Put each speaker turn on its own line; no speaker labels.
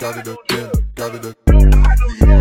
got it again, got it again.